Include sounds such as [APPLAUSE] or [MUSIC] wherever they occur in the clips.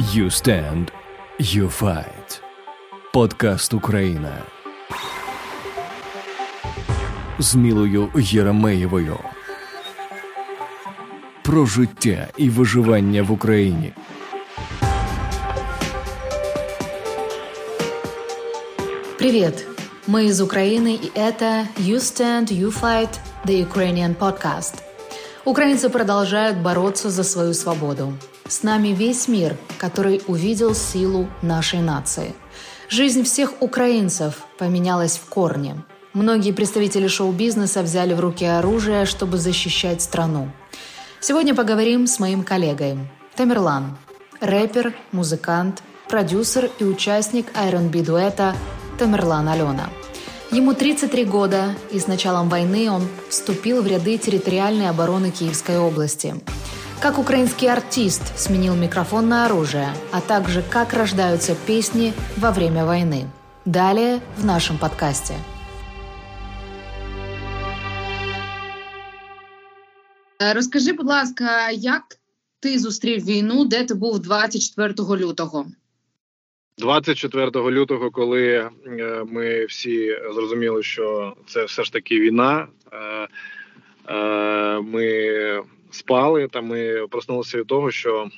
You stand, you fight. Подкаст Україна з Мілою Єремеєвою про життя і виживання в Україні. Привет! Мы из Украины, и это You Stand, You Fight, The Ukrainian Podcast. Украинцы продолжают бороться за свою свободу. С нами весь мир, который увидел силу нашей нации. Жизнь всех украинцев поменялась в корне. Многие представители шоу-бизнеса взяли в руки оружие, чтобы защищать страну. Сегодня поговорим с моим коллегой Тамерлан, рэпер, музыкант, продюсер и участник R&B дуэта Тамерлан Алена. Ему 33 года, и с началом войны он вступил в ряды территориальной обороны Киевской области. Как украинский артист сменил микрофон на оружие, а также как рождаются песни во время войны. Далее в нашем подкасте. Розкажи, будь ласка, як ти зустрів війну, де ти був 24 лютого? 24 лютого, коли е, ми всі зрозуміли, що це все ж таки війна. Е, е, ми спали та ми проснулися від того, що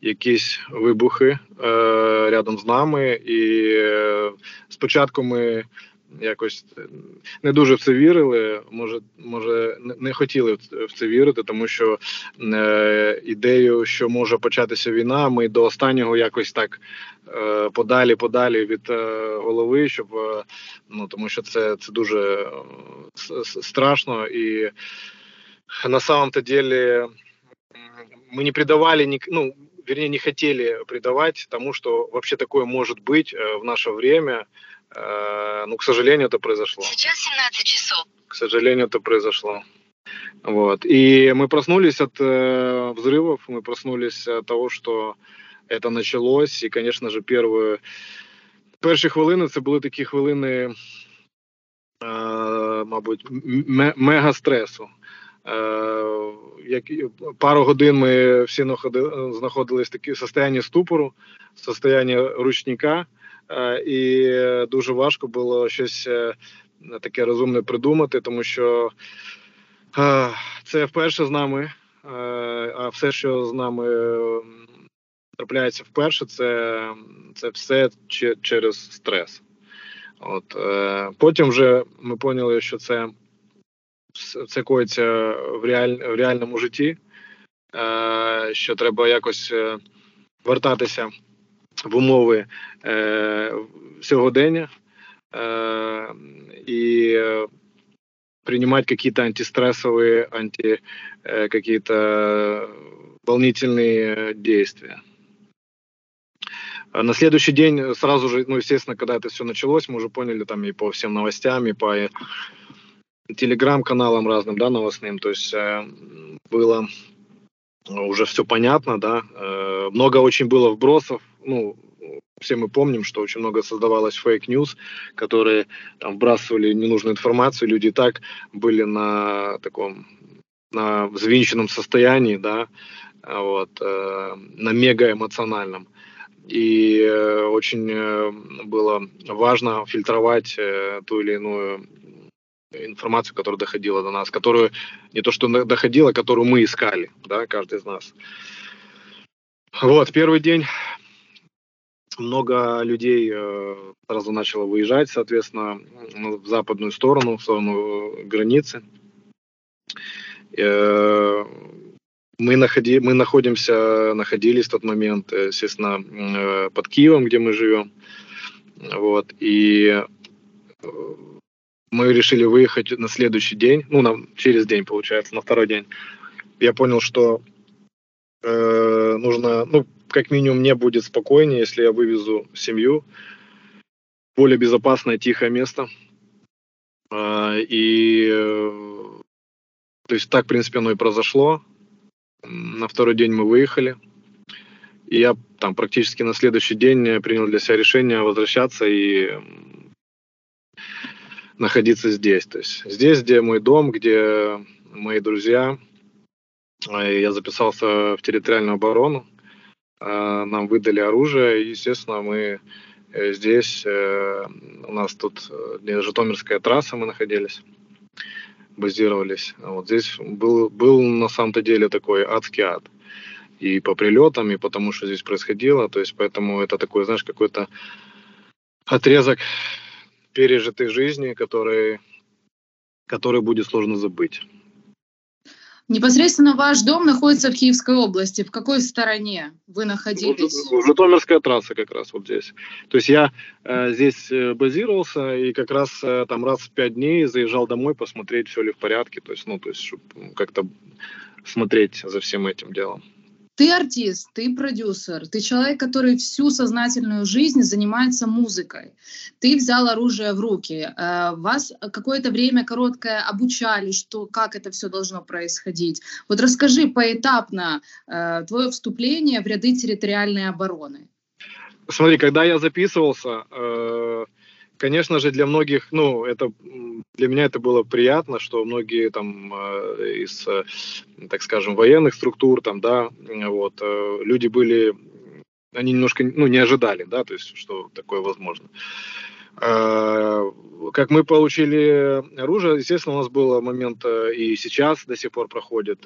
якісь вибухи рядом з нами, і спочатку ми якось не дуже в це вірили. Може, може, не хотіли в це вірити, тому що е, ідею, що може початися війна, ми до останнього якось так е, подалі, подалі від е, голови, щоб е, ну тому, що це це дуже е, страшно, і на самом-то деле мы не придавали, ну, вернее, не хотели придавать тому, что вообще такое может быть э, в наше время. Э, ну, к сожалению, это произошло. Сейчас 17 часов. К сожалению, это произошло. Вот. И мы проснулись от э, взрывов, мы проснулись от того, что это началось. І, звісно ж, перші, перші хвилини це були такі хвилини, е, мабуть, мега стресу. Е, як пару годин ми всі знаходились в такій состоянні ступору, состоянні ручника. Е, і дуже важко було щось е, таке розумне придумати, тому що це вперше з нами, а все, що з нами трапляється вперше, це це все через стрес. От Потім вже ми поняли, що це це коїться в реаль, в реальному житті, що треба якось вертатися в умови сьогодення е, принимать какие-то антистрессовые, анти, э, какие-то волнительные действия. На следующий день сразу же, ну, естественно, когда это все началось, мы уже поняли там и по всем новостям, и по телеграм-каналам разным, да, новостным, то есть э, было уже все понятно, да, э, много очень было вбросов, ну, все мы помним, что очень много создавалось fake news, которые там вбрасывали ненужную информацию, люди и так были на таком, на взвинченном состоянии, да, вот, э, на мега эмоциональном. И э, очень э, было важно фильтровать э, ту или иную информацию, которая доходила до нас, которую не то что доходила, которую мы искали, да, каждый из нас. Вот, первый день много людей э, сразу начало выезжать, соответственно, в западную сторону, в сторону границы. Э, мы, находи, мы находимся, находились в тот момент, естественно, э, под Киевом, где мы живем. Вот, и мы решили выехать на следующий день, ну, на, через день, получается, на второй день. Я понял, что э, нужно, ну, как минимум мне будет спокойнее, если я вывезу семью в более безопасное, тихое место. Э, и, э, то есть так, в принципе, оно и произошло. На второй день мы выехали. И я там практически на следующий день принял для себя решение возвращаться и находиться здесь. То есть здесь, где мой дом, где мои друзья. Я записался в территориальную оборону. нам выдали оружие, и, естественно, мы здесь, у нас тут Житомирская трасса, мы находились, базировались. Вот здесь был, был на самом-то деле такой адский ад и по прилетам, и потому что здесь происходило. То есть поэтому это такой, знаешь, какой-то отрезок пережитой жизни, который, который будет сложно забыть. Непосредственно ваш дом находится в Киевской области. В какой стороне вы находились? Вот, Житомирская трасса как раз вот здесь. То есть я э, здесь э, базировался и как раз э, там раз в пять дней заезжал домой посмотреть, все ли в порядке. То есть, ну, то есть, чтобы как-то смотреть за всем этим делом. Ты артист, ты продюсер, ты человек, который всю сознательную жизнь занимается музыкой. Ты взял оружие в руки. Э, вас какое-то время короткое обучали, что как это все должно происходить. Вот расскажи поэтапно э, твое вступление в ряды территориальной обороны. Смотри, когда я записывался, э, конечно же, для многих, ну, это для меня это было приятно, что многие там э, из, э, так скажем, военных структур, там, да, вот, э, люди были, они немножко, ну, не ожидали, да, то есть, что такое возможно. Как мы получили оружие, естественно, у нас был момент, и сейчас до сих пор проходит,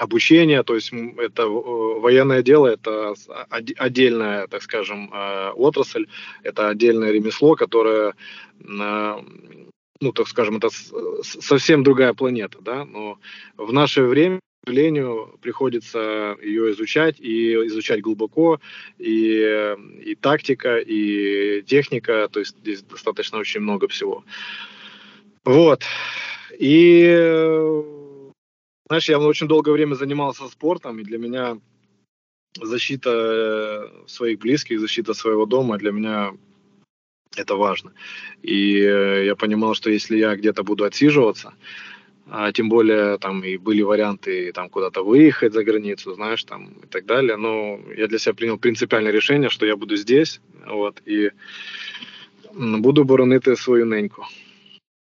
обучение, то есть это военное дело, это отдельная, так скажем, э, отрасль, это отдельное ремесло, которое, ну, так скажем, это совсем другая планета, да, но в наше время, к сожалению, приходится ее изучать и изучать глубоко, и, и тактика, и техника, то есть здесь достаточно очень много всего. Вот. И знаешь, я очень долгое время занимался спортом, и для меня защита э, своих близких, защита своего дома для меня это важно. И э, я понимал, что если я где-то буду отсиживаться, а тем более там и были варианты там куда-то выехать за границу, знаешь, там и так далее, но я для себя принял принципиальное решение, что я буду здесь, вот, и буду боронити свою неньку.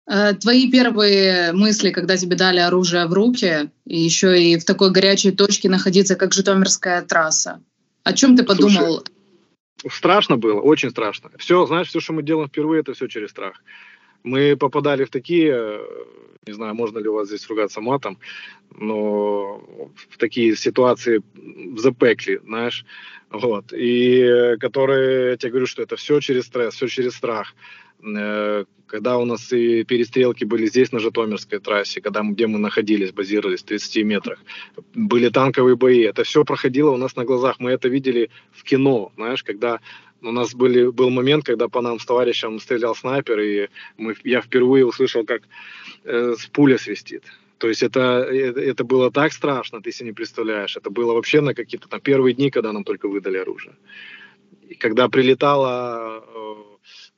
Э, твои первые мысли, когда тебе дали оружие в руки, и еще и в такой горячей точке находиться, как Житомирская трасса. О чем ты подумал? Слушай, страшно было, очень страшно. Все, знаешь, все, что мы делаем впервые, это все через страх. Мы попадали в такие, не знаю, можно ли у вас здесь ругаться матом, но в такие ситуации в запекли, знаешь, вот, и которые, я тебе говорю, что это все через стресс, все через страх. Э, когда у нас и перестрелки были здесь, на Житомирской трассе, когда мы, где мы находились, базировались в 30 метрах, были танковые бои, это все проходило у нас на глазах, мы это видели в кино, знаешь, когда у нас были, был момент, когда по нам с товарищем стрелял снайпер, и мы, я впервые услышал, как э, пуля свистит. То есть это, это, было так страшно, ты себе не представляешь. Это было вообще на какие-то там первые дни, когда нам только выдали оружие. И когда прилетало э,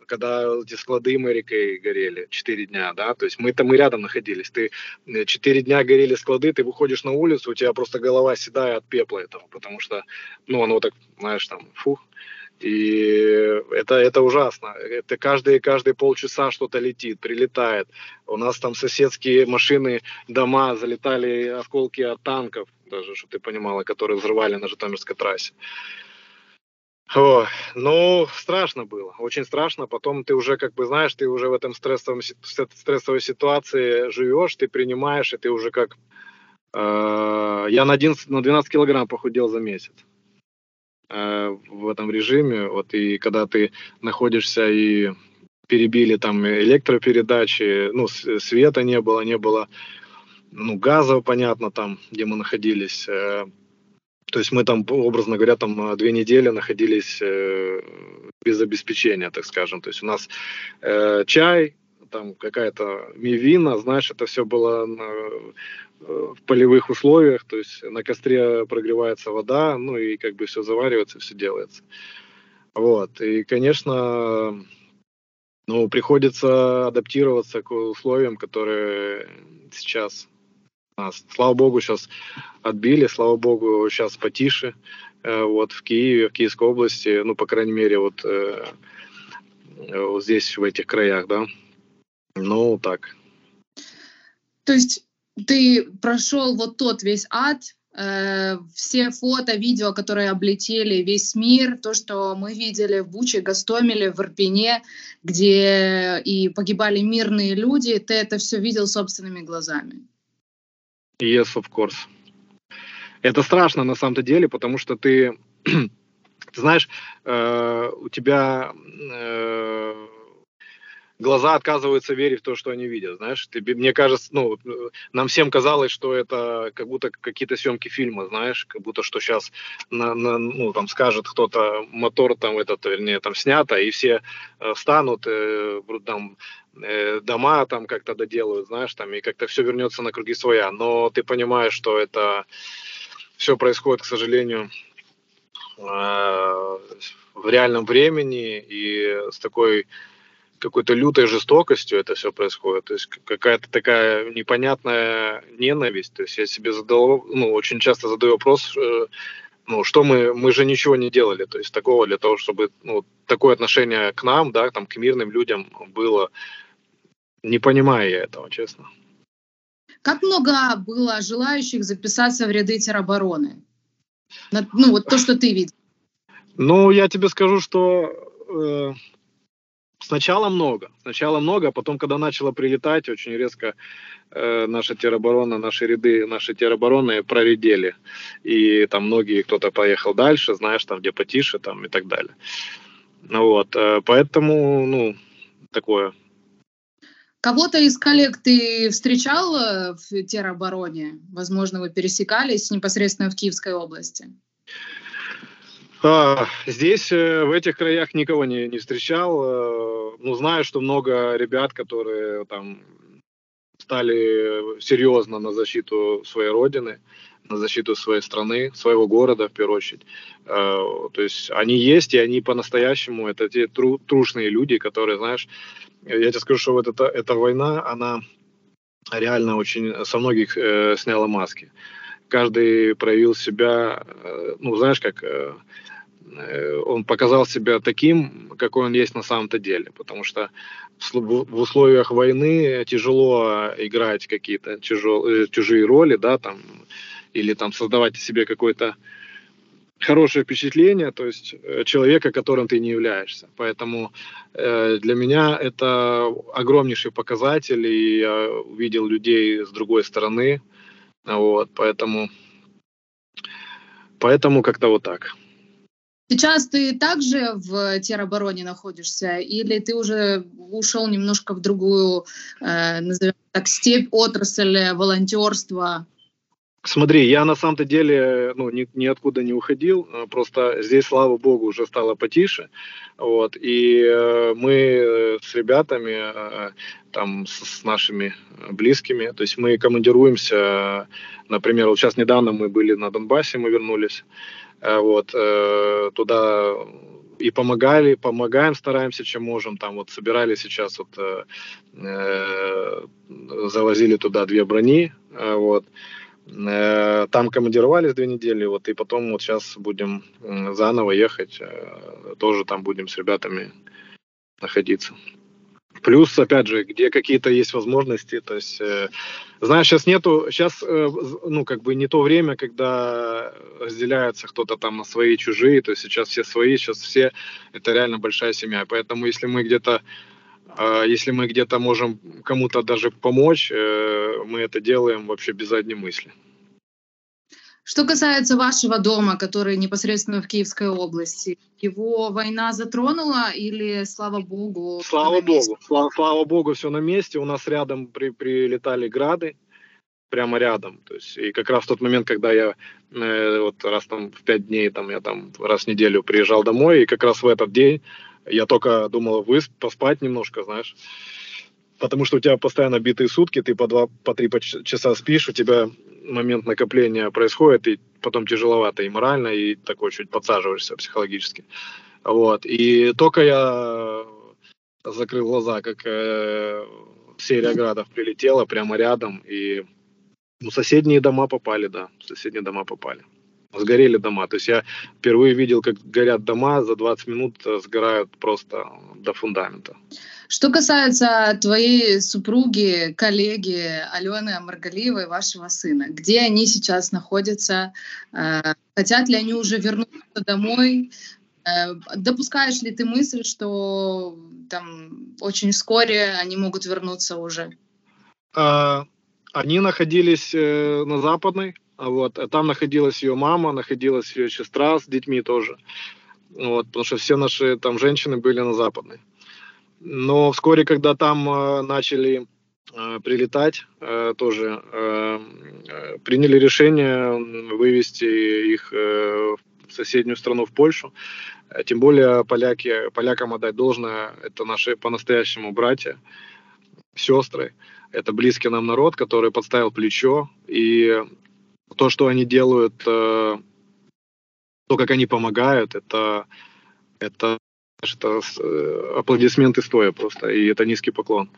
когда эти склады Мэрикой горели, 4 дня, да, то есть мы там мы рядом находились, ты 4 э, дня горели склады, ты выходишь на улицу, у тебя просто голова седая от пепла этого, потому что, ну, оно так, знаешь, там, фух, и это, это ужасно. Это каждые, каждые полчаса что-то летит, прилетает. У нас там соседские машины, дома, залетали осколки от танков, даже, чтобы ты понимала, которые взрывали на Житомирской трассе. О, ну, страшно было, очень страшно. Потом ты уже, как бы, знаешь, ты уже в этом стрессовом, стрессовой ситуации живешь, ты принимаешь, и ты уже как... Э, я на, 11, на 12 килограмм похудел за месяц э, в этом режиме. Вот, и когда ты находишься и перебили там электропередачи, ну, света не было, не было, ну, газа, понятно, там, где мы находились, э, то есть мы там, образно говоря, там две недели находились э, без обеспечения, так скажем. То есть у нас э, чай, там какая-то мивина, знаешь, это все было на, э, в полевых условиях, то есть на костре прогревается вода, ну и как бы все заваривается, все делается. Вот, и, конечно, ну, приходится адаптироваться к условиям, которые сейчас Слава богу, сейчас отбили, слава богу, сейчас потише. Э, вот в Киеве, в Киевской области, ну, по крайней мере, вот, э, вот здесь, в этих краях, да. Ну, так. То есть ты прошел вот тот весь ад, э, все фото, видео, которые облетели весь мир, то, что мы видели в Буче, Гастомеле, в Ирпене, где и погибали мирные люди, ты это все видел собственными глазами? Yes, of course. Это страшно на самом-то деле, потому что ты, [CLEARS THROAT] ты знаешь, э, у тебя э, глаза отказываются верить в то, что они видят, знаешь. Ты, мне кажется, ну, нам всем казалось, что это как будто какие-то съемки фильма, знаешь, как будто что сейчас, на, на, ну, там скажет кто-то, мотор там этот, вернее, там снято, и все э, встанут, э, там, э, дома там как-то доделают, знаешь, там, и как-то все вернется на круги своя. Но ты понимаешь, что это все происходит, к сожалению, э, в реальном времени и с такой какой-то лютой жестокостью это все происходит. То есть какая-то такая непонятная ненависть. То есть я себе задал, ну, очень часто задаю вопрос, э, ну, что мы, мы же ничего не делали, то есть такого для того, чтобы, ну, такое отношение к нам, да, там, к мирным людям было, не понимая я этого, честно. Как много было желающих записаться в ряды теробороны? Ну, вот то, что ты видел. Ну, я тебе скажу, что э, Сначала много, сначала много, а потом, когда начало прилетать, очень резко э, наша тероборона, наши ряды, наши теробороны проредели. И там многие, кто-то поехал дальше, знаешь, там где потише, там и так далее. Вот, э, поэтому, ну, такое. Кого-то из коллег ты встречал э, в теробороне? Возможно, вы пересекались непосредственно в Киевской области? А, здесь, э, в этих краях, никого не, не встречал. Э, ну, знаю, что много ребят, которые там стали серьезно на защиту своей родины, на защиту своей страны, своего города, в первую очередь. Э, то есть они есть, и они по-настоящему, это те тру, трушные люди, которые, знаешь, я тебе скажу, что вот эта, эта война, она реально очень со многих э, сняла маски. Каждый проявил себя, э, ну, знаешь, как... Э, Э, он показал себя таким, какой он есть на самом-то деле. Потому что в условиях войны тяжело играть какие-то э, чужие роли, да, там, или там создавать себе какое-то хорошее впечатление, то есть э, человека, которым ты не являешься. Поэтому э, для меня это огромнейший показатель, и я увидел людей с другой стороны, вот, поэтому, поэтому как-то вот так. Сейчас ты также в теробороне находишься, или ты уже ушел немножко в другую, э, назовем так, степь, отрасль волонтерства? Смотри, я на самом-то деле ну, ни, ниоткуда не уходил, э, просто здесь, слава богу, уже стало потише, вот, и э, мы с ребятами, э, там, с, с нашими близкими, то есть мы командируемся, например, вот сейчас недавно мы были на Донбассе, мы вернулись, Э, вот, э, туда и помогали, помогаем, стараемся, чем можем. Там вот собирали сейчас, вот, э, э завозили туда две брони, вот. Э, там командировались две недели, вот, и потом вот сейчас будем заново ехать, э, тоже там будем с ребятами находиться. Плюс, опять же, где какие-то есть возможности, то есть, э, знаешь, сейчас нету, сейчас, э, ну, как бы не то время, когда разделяется кто-то там на свои и чужие, то есть сейчас все свои, сейчас все, это реально большая семья, поэтому если мы где-то э, если мы где-то можем кому-то даже помочь, э, мы это делаем вообще без задней мысли. Что касается вашего дома, который непосредственно в Киевской области, его война затронула или, слава богу, Слава богу, слава, слава богу, все на месте. У нас рядом при, прилетали грады, прямо рядом. То есть, и как раз в тот момент, когда я э, вот раз там в пять дней, там я там раз в неделю приезжал домой, и как раз в этот день я только думал высп, поспать немножко, знаешь. Потому что у тебя постоянно битые сутки, ты по два, по три часа спишь, у тебя момент накопления происходит, и потом тяжеловато и морально, и такой чуть подсаживаешься психологически. Вот. И только я закрыл глаза, как э, серия градов прилетела прямо рядом, и ну, соседние дома попали, да, соседние дома попали. Сгорели дома. То есть я впервые видел, как горят дома, за 20 минут э, сгорают просто до фундамента. Что касается твоей супруги, коллеги Алены Маргалиевой, вашего сына, где они сейчас находятся? Э, хотят ли они уже вернуться домой? Э, допускаешь ли ты мысль, что там очень вскоре они могут вернуться уже? А, они находились на Западной, вот, там находилась ее мама, находилась ее сестра с детьми тоже. Вот, потому что все наши там женщины были на Западной. Но вскоре, когда там э, начали э, прилетать, э, тоже э, э, приняли решение вывести их э, в соседнюю страну, в Польшу. Э, тем более поляки, полякам отдать должное, это наши по-настоящему братья, сестры. Это близкий нам народ, который подставил плечо. И то, что они делают, э, то, как они помогают, это, это это э, аплодисменты стоя просто, и это низкий поклон.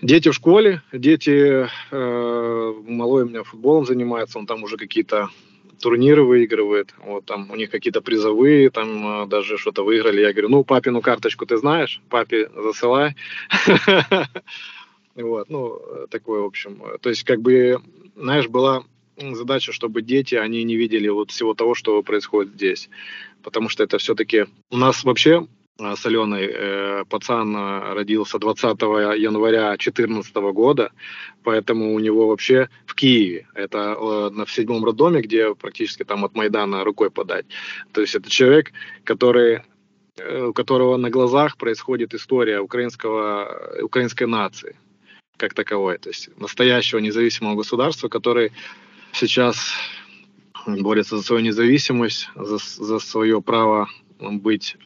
Дети в школе, дети, э, малой у меня футболом занимается, он там уже какие-то турниры выигрывает, вот там у них какие-то призовые, там э, даже что-то выиграли. Я говорю, ну, папину карточку ты знаешь, папе засылай. [LAUGHS] Вот, ну, такое, в общем. То есть, как бы, знаешь, была задача, чтобы дети, они не видели вот всего того, что происходит здесь. Потому что это все-таки... У нас вообще а, с Аленой э, пацан а, родился 20 января 2014 года, поэтому у него вообще в Киеве, это э, на, в седьмом роддоме, где практически там от Майдана рукой подать. То есть это человек, который э, у которого на глазах происходит история украинского, украинской нации как таковой, то есть настоящего независимого государства, который сейчас борется за свою независимость, за, за свое право быть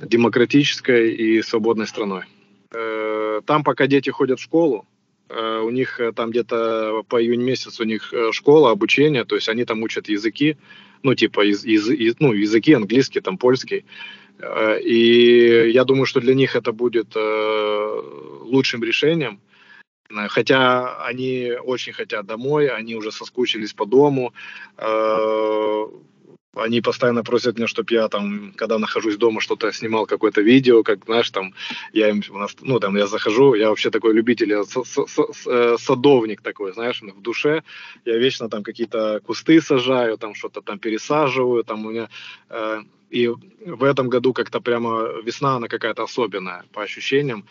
демократической и свободной страной. Э, там, пока дети ходят в школу, э, у них э, там где-то по июнь месяц у них школа, обучение, то есть они там учат языки, ну, типа, из, из, ну, языки английский, там, польский. И я думаю, что для них это будет лучшим решением, хотя они очень хотят домой, они уже соскучились по дому. Э, они постоянно просят меня, чтобы я там, когда нахожусь дома, что-то снимал, какое-то видео, как, знаешь, там, я им, у нас, ну, там, я захожу, я вообще такой любитель, я э, садовник такой, знаешь, в душе, я вечно там какие-то кусты сажаю, там что-то там пересаживаю, там у меня, и в этом году как-то прямо весна, она какая-то особенная по ощущениям,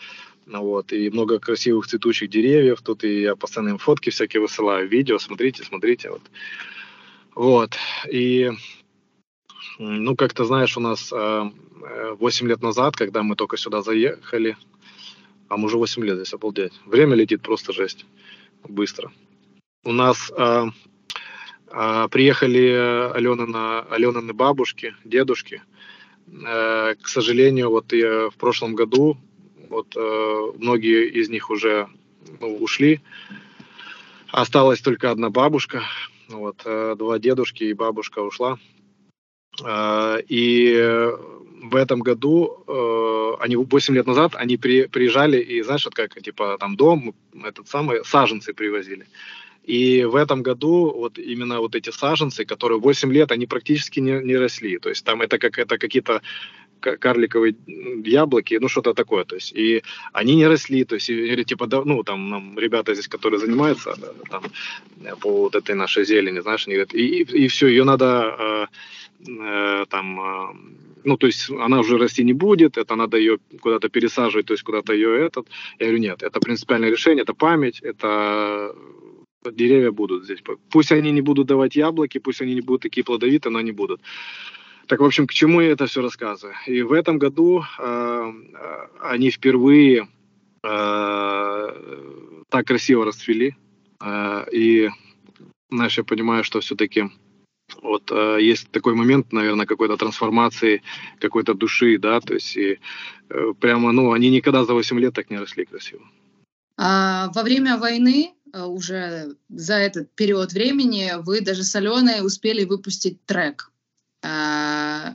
вот, и много красивых цветущих деревьев. Тут и я постоянно им фотки всякие высылаю, видео, смотрите, смотрите. Вот. Вот. И, ну, как-то, знаешь, у нас э, 8 лет назад, когда мы только сюда заехали, а мы уже 8 лет здесь, обалдеть. Время летит просто жесть. Быстро. У нас э, э, приехали Алена на, бабушки, дедушки. Э, к сожалению, вот я в прошлом году вот э, многие из них уже ну, ушли. Осталась только одна бабушка. Вот, э, два дедушки и бабушка ушла. Э, и в этом году, э, они 8 лет назад, они при, приезжали и, знаешь, вот как, типа, там дом, этот самый, саженцы привозили. И в этом году вот именно вот эти саженцы, которые 8 лет, они практически не, не росли. То есть там это как это какие-то карликовые яблоки, ну что-то такое, то есть, и они не росли, то есть, или типа, да, ну, там, нам ребята здесь, которые занимаются, да, там, по вот этой нашей зелени, знаешь, они говорят, и, и, и все, ее надо, э, э, там, э, ну, то есть, она уже расти не будет, это надо ее куда-то пересаживать, то есть, куда-то ее этот, я говорю, нет, это принципиальное решение, это память, это деревья будут здесь. Пусть они не будут давать яблоки, пусть они не будут такие плодовитые, но они будут. Так, в общем, к чему я это все рассказываю? И в этом году э, они впервые э, так красиво расцвели. Э, и, знаешь, я понимаю, что все-таки вот э, есть такой момент, наверное, какой-то трансформации, какой-то души, да, то есть и, э, прямо, ну, они никогда за 8 лет так не росли красиво. А, во время войны э, уже за этот период времени вы даже с Аленой успели выпустить трек. А,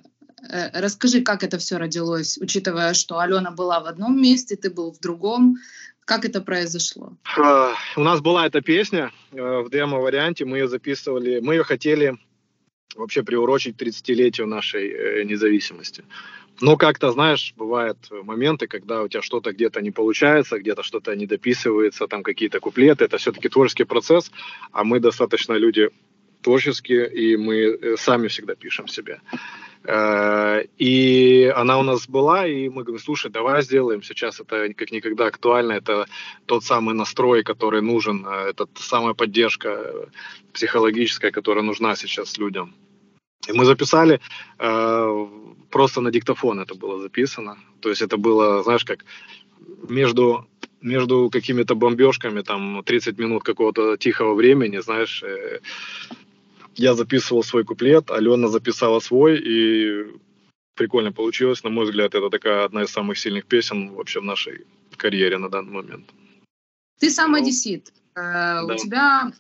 э, расскажи, как это все родилось, учитывая, что Алена была в одном месте, ты был в другом. Как это произошло? А, у нас была эта песня э, в демо-варианте, мы ее записывали, мы ее хотели вообще приурочить 30-летию нашей э, независимости. Но как-то, знаешь, бывают моменты, когда у тебя что-то где-то не получается, где-то что-то не дописывается, там какие-то куплеты. Это все-таки творческий процесс, а мы достаточно люди творческие, и мы э, сами всегда пишем себе. Э, и она у нас была, и мы говорим, слушай, давай сделаем. Сейчас это как никогда актуально. Это тот самый настрой, который нужен, э, это самая поддержка психологическая, которая нужна сейчас людям. И мы записали просто на диктофон это было записано. То есть это было, знаешь, как между между какими-то бомбежками, там 30 минут какого-то тихого времени, знаешь, я записывал свой куплет, Алена записала свой, и прикольно получилось. На мой взгляд, это такая одна из самых сильных песен вообще в нашей карьере на данный момент. Ты сам ну, одессит. Э, да. У тебя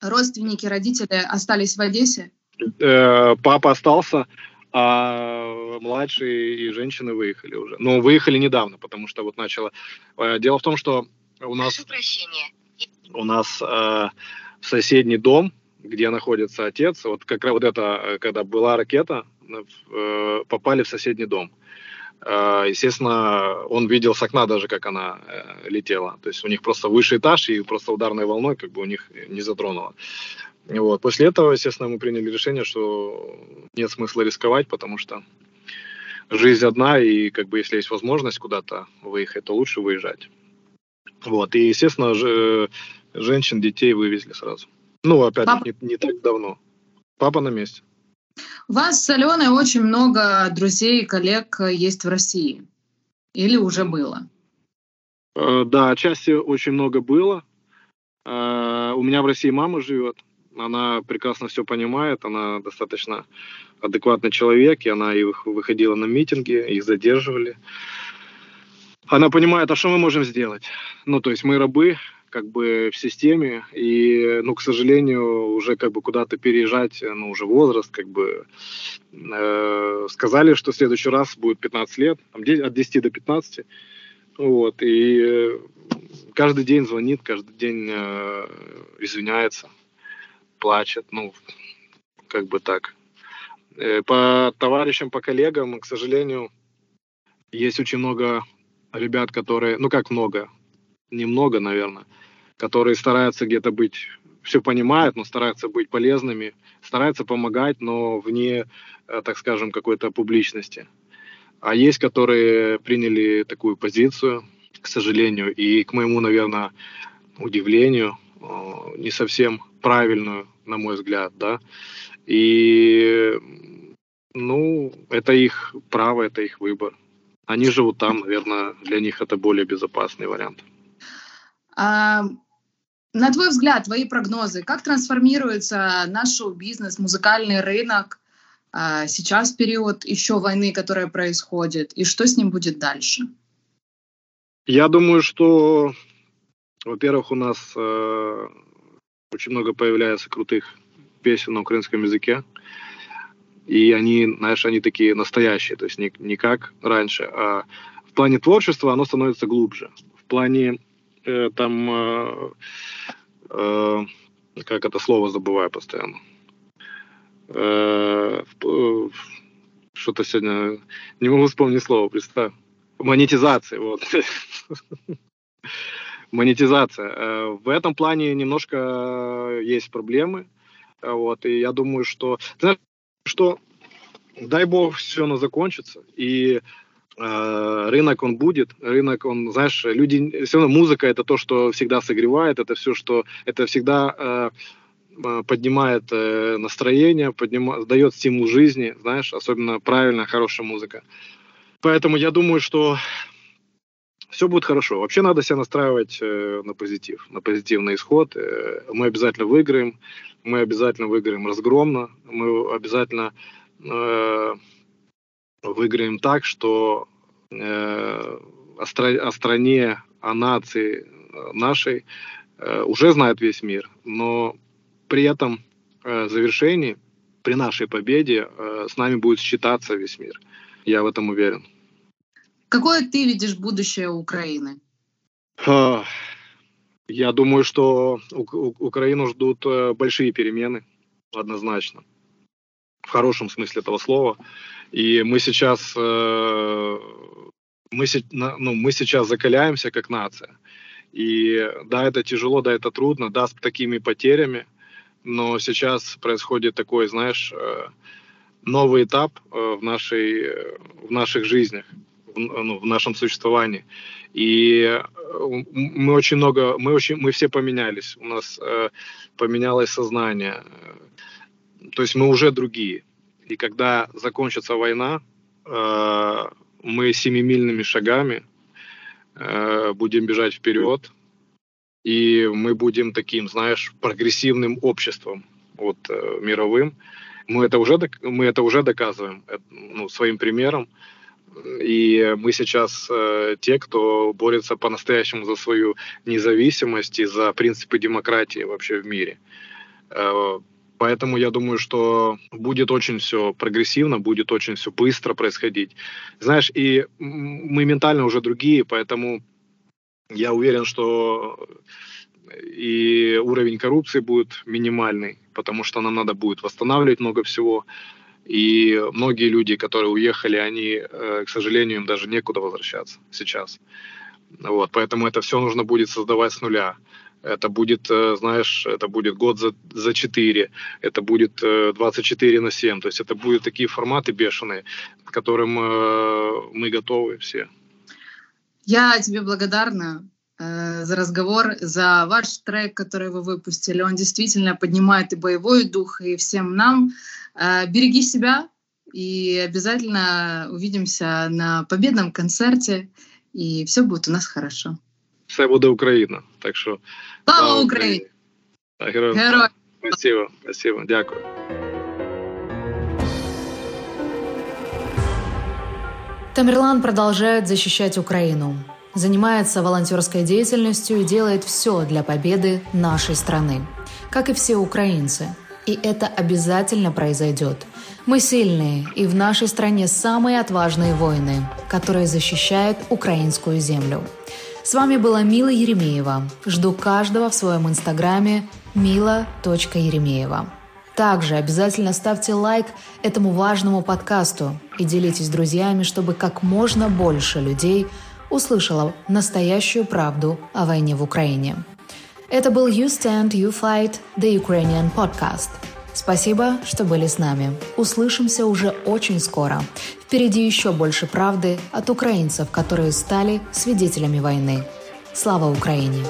родственники, родители остались в Одессе? Э, папа остался, а младшие и женщины выехали уже. Но выехали недавно, потому что вот начало... Э, дело в том, что у нас... У нас соседний дом, где находится отец, вот как раз вот это, э, когда была ракета, э, попали в соседний дом. Э, естественно, он видел с окна даже, как она летела. То есть у них просто высший этаж, и просто ударной волной как бы у них не затронуло. Вот. После этого, естественно, мы приняли решение, что нет смысла рисковать, потому что жизнь одна, и как бы если есть возможность куда-то выехать, то лучше выезжать. Вот. И, естественно, же, женщин, детей вывезли сразу. Ну, опять Папа... не, не так давно. Папа на месте. У вас с Аленой очень много друзей и коллег есть в России. Или уже было? Э, да, отчасти очень много было. Э, у меня в России мама живет. Она прекрасно все понимает. Она достаточно адекватный человек. И она и выходила на митинги, их задерживали. Она понимает, а что мы можем сделать? Ну, то есть мы рабы, как бы в системе, и, ну, к сожалению, уже как бы куда-то переезжать, ну, уже возраст, как бы, э, сказали, что в следующий раз будет 15 лет, там, от 10 до 15, вот, и э, каждый день звонит, каждый день э, извиняется, плачет, ну, как бы так. Э, по товарищам, по коллегам, к сожалению, есть очень много ребят, которые, ну как много, немного, наверное, которые стараются где-то быть, все понимают, но стараются быть полезными, стараются помогать, но вне, э, так скажем, какой-то публичности. А есть, которые приняли такую позицию, к сожалению, и к моему, наверное, удивлению, э, не совсем правильную, на мой взгляд, да. И, ну, это их право, это их выбор. Они живут там, наверное, для них это более безопасный вариант. А, на твой взгляд, твои прогнозы, как трансформируется наш шоу-бизнес, музыкальный рынок а, сейчас в период еще войны, которая происходит, и что с ним будет дальше? Я думаю, что, во-первых, у нас э, очень много появляется крутых песен на украинском языке. И они, знаешь, они такие настоящие, то есть не, не как раньше. А в плане творчества оно становится глубже. В плане э, там, э, э, как это слово забываю постоянно. Э, э, что-то сегодня, не могу вспомнить слово, представь. Монетизация, вот. [LAUGHS] Монетизация. Э, в этом плане немножко есть проблемы. Вот, и я думаю, что... Знаешь, что дай бог все оно закончится, и э, рынок он будет, рынок он, знаешь, люди, все равно музыка это то, что всегда согревает, это все, что, это всегда э, э поднимает э, настроение, поднимает, дает стимул жизни, знаешь, особенно правильная, хорошая музыка. Поэтому я думаю, что все будет хорошо. Вообще надо себя настраивать э, на позитив, на позитивный исход. Э, мы обязательно выиграем, мы обязательно выиграем разгромно, мы обязательно э, выиграем так, что э, о, стра- о стране, о нации нашей э, уже знает весь мир, но при этом э, завершении, при нашей победе, э, с нами будет считаться весь мир. Я в этом уверен. Какое ты видишь будущее Украины? Я думаю, что Украину ждут э, большие перемены, однозначно. В хорошем смысле этого слова. И мы сейчас, э, мы, ну, мы сейчас закаляемся как нация. И да, это тяжело, да, это трудно, да, с такими потерями, но сейчас происходит такой, знаешь, э, новый этап э, в, нашей, в наших жизнях, в, ну, в нашем существовании. И мы очень много, мы очень, мы все поменялись, у нас э, поменялось сознание, то есть мы уже другие. И когда закончится война, э, мы семимильными шагами э, будем бежать вперед, и мы будем таким, знаешь, прогрессивным обществом, вот э, мировым. Мы это уже, мы это уже доказываем э, ну, своим примером. И мы сейчас э, те, кто борется по-настоящему за свою независимость и за принципы демократии вообще в мире. Э, поэтому я думаю, что будет очень все прогрессивно, будет очень все быстро происходить. Знаешь, и мы ментально уже другие, поэтому я уверен, что и уровень коррупции будет минимальный, потому что нам надо будет восстанавливать много всего. И многие люди, которые уехали, они, э, к сожалению, им даже некуда возвращаться сейчас. Вот, поэтому это все нужно будет создавать с нуля. Это будет, э, знаешь, это будет год за, за 4, это будет 24 э, на 7. То есть это будут такие форматы бешеные, к которым мы готовы все. Я тебе благодарна за разговор, за ваш трек, который вы выпустили. Он действительно поднимает и боевой дух, и всем нам. Э, береги себя и обязательно увидимся на победном концерте, и все будет у нас хорошо Все буде Україна. Так що слава Україні! Героям. Герой. Спасибо, спасибо, дякую. Тамерлан продолжает защищать Украину, занимается волонтерской деятельностью и делает все для победы нашей страны, как и все украинцы – и это обязательно произойдет. Мы сильные, и в нашей стране самые отважные воины, которые защищают украинскую землю. С вами была Мила Еремеева. Жду каждого в своем инстаграме mila.еремеева. Также обязательно ставьте лайк этому важному подкасту и делитесь с друзьями, чтобы как можно больше людей услышало настоящую правду о войне в Украине. Это был You Stand, You Fight, The Ukrainian Podcast. Спасибо, что были с нами. Услышимся уже очень скоро. Впереди еще больше правды от украинцев, которые стали свидетелями войны. Слава Украине!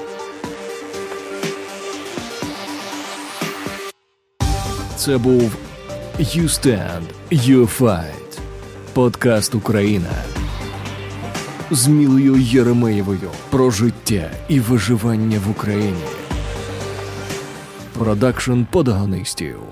Це був You Stand, You Fight. Подкаст Україна з Мілою Єремеєвою про життя і виживання в Україні. Продакшн подагонистів.